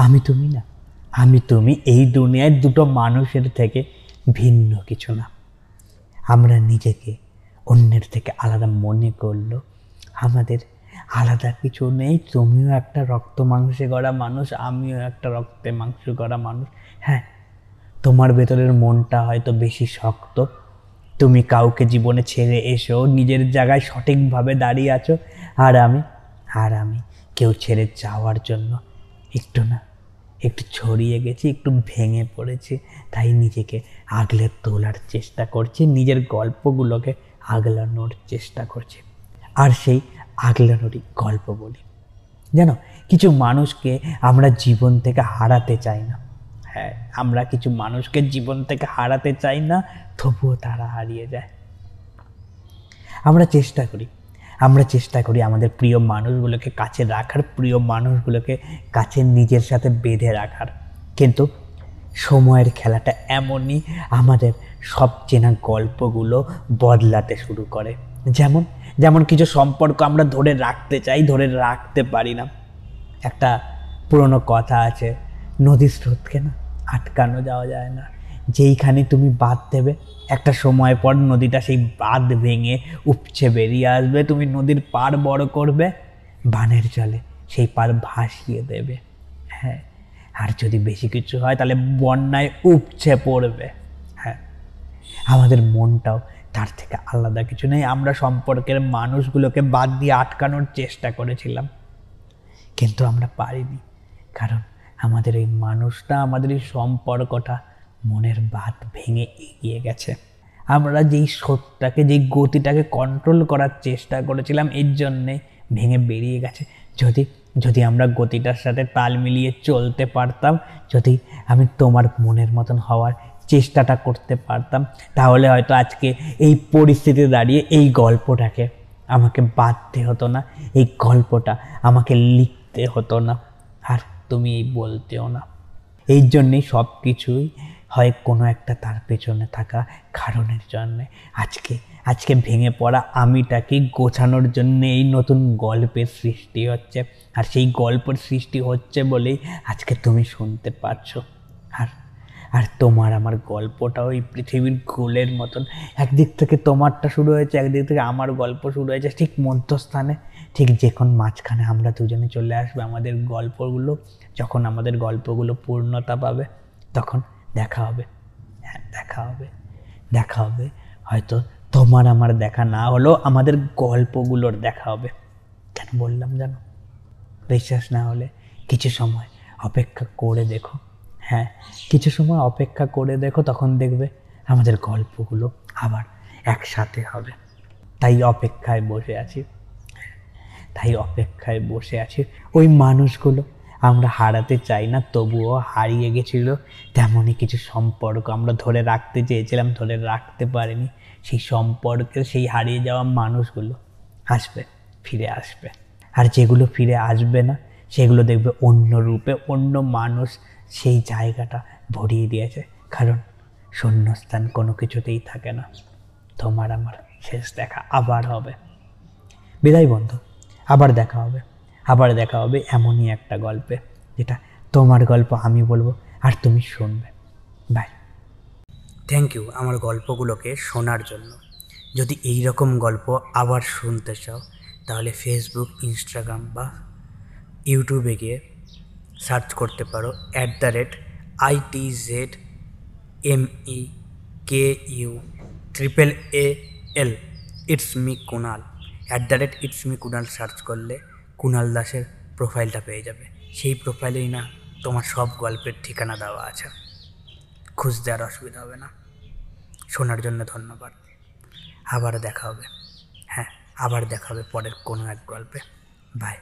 আমি তুমি না। আমি তুমি এই দুনিয়ায় দুটো মানুষের থেকে ভিন্ন কিছু না। আমরা নিজেকে অন্যের থেকে আলাদা মনে করল। আমাদের আলাদা কিছু নেই। তুমিও একটা রক্ত মাংসে গড়া মানুষ, আমিও একটা রক্তে মাংস গড়া মানুষ। হ্যাঁ তোমার ভেতরের মনটা হয়তো বেশি শক্ত। তুমি কাউকে জীবনে ছেড়ে এসো, নিজের জায়গায় সঠিকভাবে দাঁড়িয়ে আছো। আর আমি আর আমি কেউ ছেড়ে যাওয়ার জন্য একটু না একটু ছড়িয়ে গেছি, একটু ভেঙে পড়েছি, তাই নিজেকে আগলে তোলার চেষ্টা করছে, নিজের গল্পগুলোকে আগলানোর চেষ্টা করছে। আর সেই আগলানোরই গল্প বলি। জানো, কিছু মানুষকে আমরা জীবন থেকে হারাতে চাই না। হ্যাঁ আমরা কিছু মানুষকে জীবন থেকে হারাতে চাই না, তবুও তারা হারিয়ে যায়। আমরা চেষ্টা করি আমরা চেষ্টা করি আমাদের প্রিয় মানুষগুলোকে কাছে রাখার, প্রিয় মানুষগুলোকে কাছে নিজের সাথে বেঁধে রাখার। কিন্তু সময়ের খেলাটা এমনই আমাদের সব চেনা গল্পগুলো বদলাতে শুরু করে। যেমন যেমন কিছু সম্পর্ক আমরা ধরে রাখতে চাই, ধরে রাখতে পারি না। একটা পুরনো কথা আছে, নদীর স্রোতকে না আটকানো যাওয়া যায় না। যেইখানে তুমি বাঁধ দেবে, একটা সময় পর নদীটা সেই বাঁধ ভেঙে উপচে বেরিয়ে আসবে, তুমি নদীর পার বড় করবে, বানের জলে সেই পার ভাসিয়ে দেবে। হ্যাঁ আর যদি বেশি কিছু হয় তাহলে বন্যায় উপচে পড়বে। হ্যাঁ আমাদের মনটাও তার থেকে আলাদা কিছু নেই। আমরা সম্পর্কের মানুষগুলোকে বাদ দিয়ে আটকানোর চেষ্টা করেছিলাম, কিন্তু আমরা পারিনি। কারণ আমাদের এই মানুষটা, আমাদের এই সম্পর্কটা মনের বাদ ভেঙে এগিয়ে গেছে। আমরা যেই স্রোতটাকে, যেই গতিটাকে কন্ট্রোল করার চেষ্টা করেছিলাম, এর জন্যে ভেঙে বেরিয়ে গেছে। যদি যদি আমরা গতিটার সাথে তাল মিলিয়ে চলতে পারতাম, যদি আমি তোমার মনের মতন হওয়ার চেষ্টাটা করতে পারতাম, তাহলে হয়তো আজকে এই পরিস্থিতি দাঁড়িয়ে এই গল্পটাকে আমাকে বাঁধতে হতো না, এই গল্পটা আমাকে লিখতে হতো না, আর তুমি এই বলতেও না। এই জন্যেই সব কিছুই হয় কোনো একটা তার পেছনে থাকা কারণের জন্যে। আজকে আজকে ভেঙে পড়া আমিটাকে গোছানোর জন্য এই নতুন গল্পের সৃষ্টি হচ্ছে। আর সেই গল্পের সৃষ্টি হচ্ছে বলেই আজকে তুমি শুনতে পাচ্ছ আর আর তোমার আমার গল্পটাও এই পৃথিবীর গোলের মতন। একদিক থেকে তোমারটা শুরু হয়েছে, একদিক থেকে আমার গল্প শুরু হয়েছে ঠিক মধ্যস্থানে। ঠিক যখন মাঝখানে আমরা দুজনে চলে আসবে আমাদের গল্পগুলো, যখন আমাদের গল্পগুলো পূর্ণতা পাবে, তখন দেখা হবে। হ্যাঁ দেখা হবে। দেখা হবে। হয়তো তোমার আমার দেখা না হলেও আমাদের গল্পগুলোর দেখা হবে। কেন বললাম জানো? বিশ্বাস না হলে কিছু সময় অপেক্ষা করে দেখো। হ্যাঁ কিছু সময় অপেক্ষা করে দেখো, তখন দেখবে আমাদের গল্পগুলো আবার একসাথে হবে। তাই অপেক্ষায় বসে আছি। তাই অপেক্ষায় বসে আছি। ওই মানুষগুলো আমরা হারাতে চাই না, তবুও হারিয়ে গেছিল। তেমনই কিছু সম্পর্ক আমরা ধরে রাখতে চেয়েছিলাম, ধরে রাখতে পারিনি। সেই সম্পর্কের সেই হারিয়ে যাওয়া মানুষগুলো আসবে, ফিরে আসবে। আর যেগুলো ফিরে আসবে না, সেগুলো দেখবে অন্য রূপে অন্য মানুষ সেই জায়গাটা ভরিয়ে দিয়েছে। কারণ শূন্যস্থান কোনো কিছুতেই থাকে না। তোমার আমার শেষ দেখা আবার হবে। বিদায় বন্ধু, আবার দেখা হবে। আবার দেখা হবে এমনই একটা গল্পে, যেটা তোমার গল্প আমি বলব আর তুমি শুনবে। বাই থ্যাংক ইউ আমার গল্পগুলোকে শোনার জন্য। যদি এই রকম গল্প আবার শুনতে চাও, তাহলে ফেসবুক ইনস্টাগ্রাম বা ইউটিউবে গিয়ে সার্চ করতে পারো at the rate IT Z M E K U triple A L it's me Kunal at the rate it's me Kunal search করলে কুনাল দাসের প্রোফাইলটা পেয়ে যাবে। সেই প্রোফাইলেই না তোমার সব গল্পের ঠিকানা দেওয়া আছে। খুঁজতে আর অসুবিধা হবে না। শোনার জন্য ধন্যবাদ। আবার দেখা হবে। হ্যাঁ আবার দেখা হবে পরের কোনো এক গল্পে। বাই